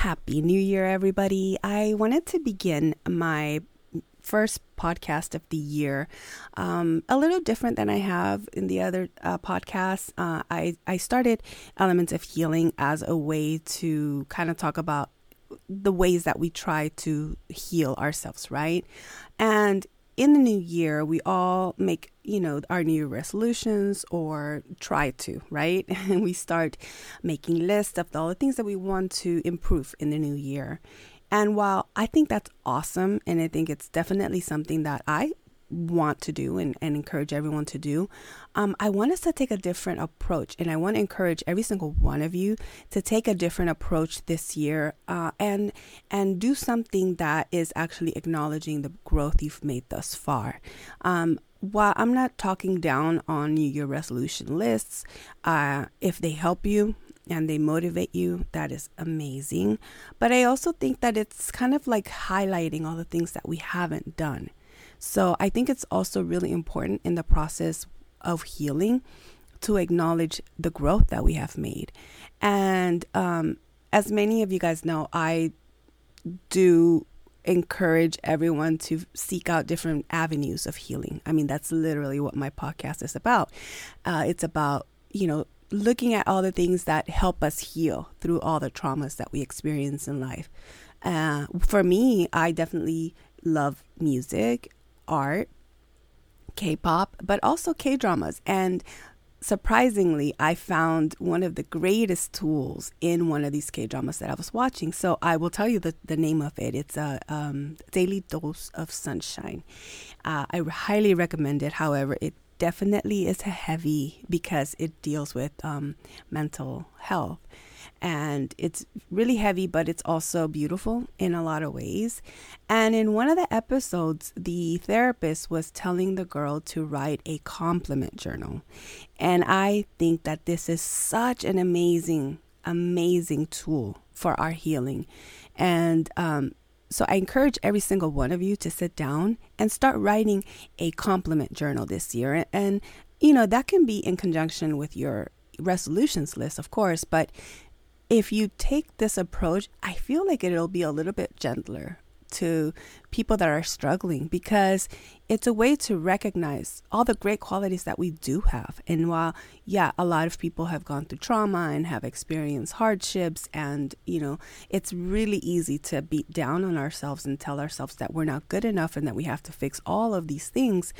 Happy New Year, everybody. I wanted to begin my first podcast of the year um, a little different than I have in the other uh, podcasts. Uh, I, I started Elements of Healing as a way to kind of talk about the ways that we try to heal ourselves, right? And in the new year, we all make, you know, our new resolutions or try to, right? And we start making lists of all the things that we want to improve in the new year. And while I think that's awesome, and I think it's definitely something that I want to do and, and encourage everyone to do, um, I want us to take a different approach. And I want to encourage every single one of you to take a different approach this year uh, and and do something that is actually acknowledging the growth you've made thus far. Um, while I'm not talking down on your resolution lists, uh, if they help you, and they motivate you, that is amazing. But I also think that it's kind of like highlighting all the things that we haven't done. So I think it's also really important in the process of healing to acknowledge the growth that we have made. And um, as many of you guys know, I do encourage everyone to seek out different avenues of healing. I mean, that's literally what my podcast is about. Uh, it's about, you know, looking at all the things that help us heal through all the traumas that we experience in life. Uh, for me, I definitely love music art, K pop, but also K dramas. And surprisingly, I found one of the greatest tools in one of these K dramas that I was watching. So I will tell you the, the name of it. It's a um, Daily Dose of Sunshine. Uh, I highly recommend it. However, it definitely is heavy because it deals with um, mental health and it's really heavy, but it's also beautiful in a lot of ways. And in one of the episodes, the therapist was telling the girl to write a compliment journal. And I think that this is such an amazing, amazing tool for our healing. And um, so I encourage every single one of you to sit down and start writing a compliment journal this year. And, and you know, that can be in conjunction with your resolutions list, of course, but if you take this approach, I feel like it'll be a little bit gentler to people that are struggling because it's a way to recognize all the great qualities that we do have. And while, yeah, a lot of people have gone through trauma and have experienced hardships, and, you know, it's really easy to beat down on ourselves and tell ourselves that we're not good enough and that we have to fix all of these things.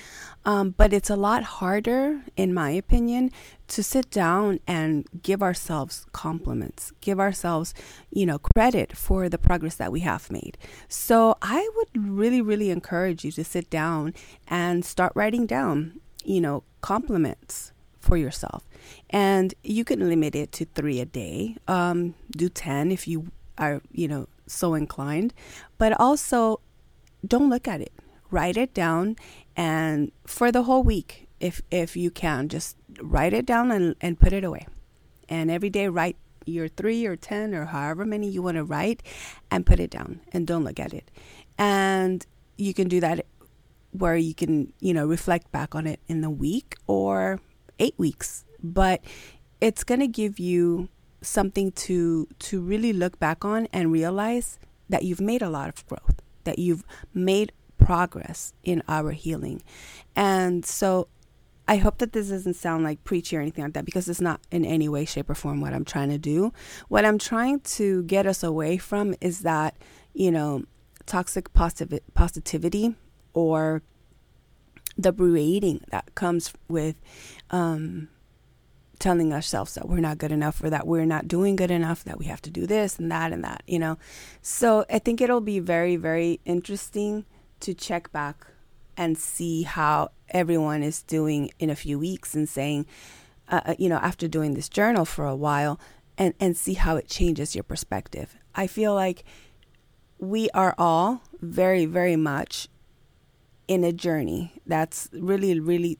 Um, but it's a lot harder, in my opinion, to sit down and give ourselves compliments, give ourselves, you know, credit for the progress that we have made. So I would really, really encourage you to sit down and start writing down, you know, compliments for yourself. And you can limit it to three a day. Um, do 10 if you are, you know, so inclined. But also, don't look at it. Write it down and for the whole week, if if you can, just write it down and, and put it away. And every day write your three or ten or however many you want to write and put it down and don't look at it. And you can do that where you can, you know, reflect back on it in the week or eight weeks. But it's gonna give you something to to really look back on and realize that you've made a lot of growth, that you've made progress in our healing. And so I hope that this doesn't sound like preachy or anything like that because it's not in any way, shape, or form what I'm trying to do. What I'm trying to get us away from is that, you know, toxic positiv- positivity or the berating that comes with um, telling ourselves that we're not good enough or that we're not doing good enough, that we have to do this and that and that, you know. So I think it'll be very, very interesting to check back and see how everyone is doing in a few weeks and saying, uh, uh, you know, after doing this journal for a while and, and see how it changes your perspective. I feel like we are all very, very much in a journey that's really, really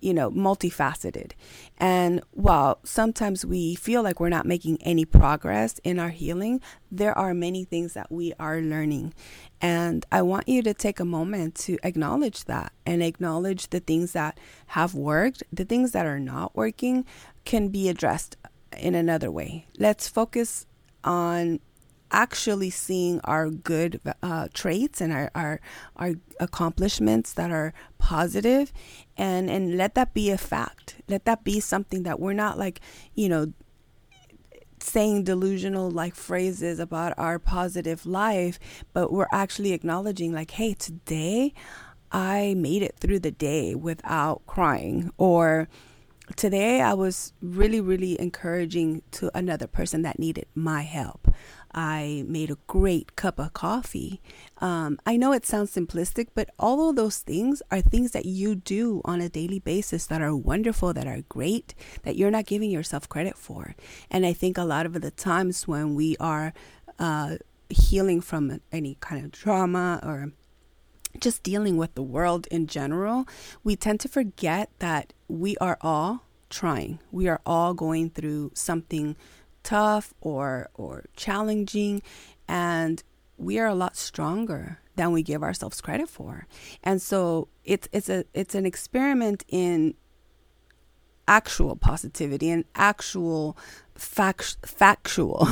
you know, multifaceted. And while sometimes we feel like we're not making any progress in our healing, there are many things that we are learning. And I want you to take a moment to acknowledge that and acknowledge the things that have worked, the things that are not working can be addressed in another way. Let's focus on actually seeing our good uh, traits and our, our our accomplishments that are positive and and let that be a fact let that be something that we're not like you know saying delusional like phrases about our positive life but we're actually acknowledging like hey today i made it through the day without crying or today I was really, really encouraging to another person that needed my help. I made a great cup of coffee. Um, I know it sounds simplistic, but all of those things are things that you do on a daily basis that are wonderful, that are great, that you're not giving yourself credit for. And I think a lot of the times when we are uh, healing from any kind of trauma or just dealing with the world in general, we tend to forget that we are all trying. We are all going through something tough or or challenging and we are a lot stronger than we give ourselves credit for. And so it's it's a it's an experiment in actual positivity and actual fact, factual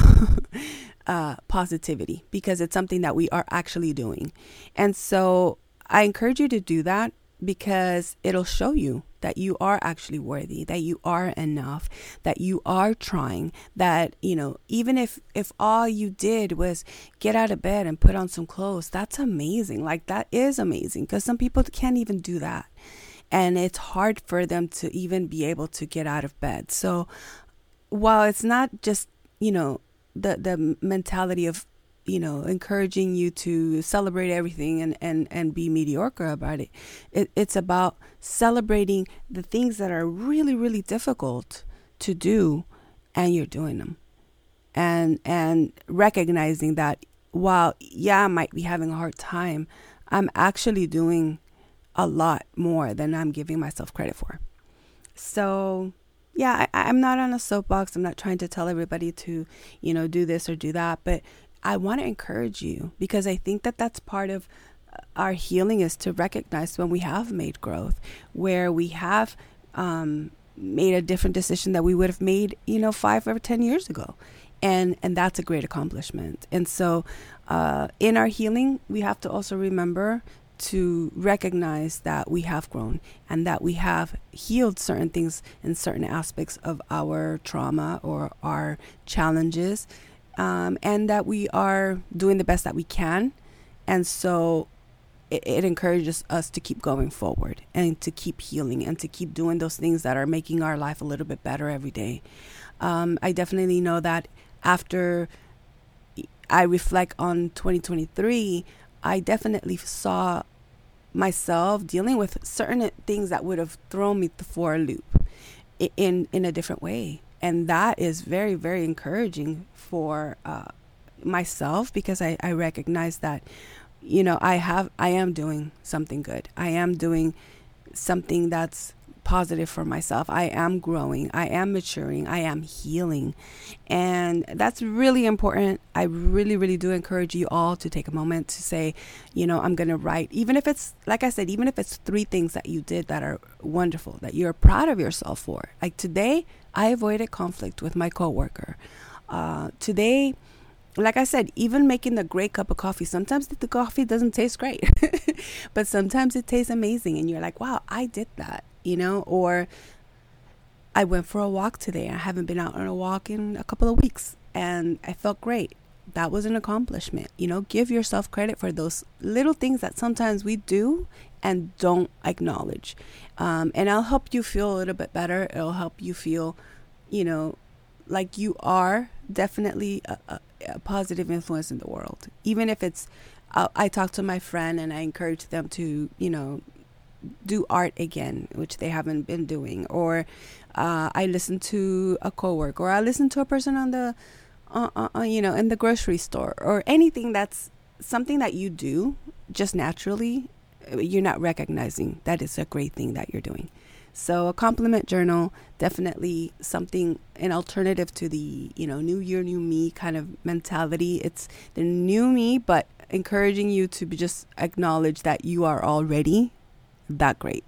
uh, positivity because it's something that we are actually doing. And so I encourage you to do that because it'll show you that you are actually worthy that you are enough that you are trying that you know even if if all you did was get out of bed and put on some clothes that's amazing. Like that is amazing because some people can't even do that. And it's hard for them to even be able to get out of bed. So while it's not just you know the the mentality of you know, encouraging you to celebrate everything and, and, and be mediocre about it. it. It's about celebrating the things that are really, really difficult to do and you're doing them. And and recognizing that while yeah, I might be having a hard time, I'm actually doing a lot more than I'm giving myself credit for. So yeah, I, I'm not on a soapbox. I'm not trying to tell everybody to, you know, do this or do that, but I want to encourage you because I think that that's part of uh, our healing is to recognize when we have made growth, where we have um, made a different decision that we would have made, you know, five or ten years ago, and and that's a great accomplishment. And so, uh, in our healing, we have to also remember to recognize that we have grown and that we have healed certain things in certain aspects of our trauma or our challenges um, and that we are doing the best that we can. And so it, it, encourages us to keep going forward and to keep healing and to keep doing those things that are making our life a little bit better every day. Um, I definitely know that after I reflect on 2023, I definitely saw myself dealing with certain things that would have thrown me for a loop in in a different way and that is very very encouraging for uh, myself because I, I recognize that you know I have I am doing something good. I am doing something that's positive for myself. I am growing. I am maturing. I am healing. And that's really important. I really really do encourage you all to take a moment to say you know I'm gonna write even if it's like I said even if it's three things that you did that are wonderful that you're proud of yourself for. Like today I avoided conflict with my coworker. Uh, today, like I said, even making the great cup of coffee, sometimes the coffee doesn't taste great, but sometimes it tastes amazing, and you're like, wow, I did that, you know? Or I went for a walk today. I haven't been out on a walk in a couple of weeks, and I felt great. That was an accomplishment. You know, give yourself credit for those little things that sometimes we do and don't acknowledge. Um, and I'll help you feel a little bit better. It'll help you feel, you know, like you are definitely a, a, a positive influence in the world. Even if it's, uh, I talk to my friend and I encourage them to, you know, do art again, which they haven't been doing, or uh, I listen to a coworker, or I listen to a person on the, uh, uh, uh you know, in the grocery store, or anything that's something that you do just naturally you're not recognizing that it's a great thing that you're doing. So a compliment journal definitely something an alternative to the, you know, new year new me kind of mentality. It's the new me but encouraging you to just acknowledge that you are already that great.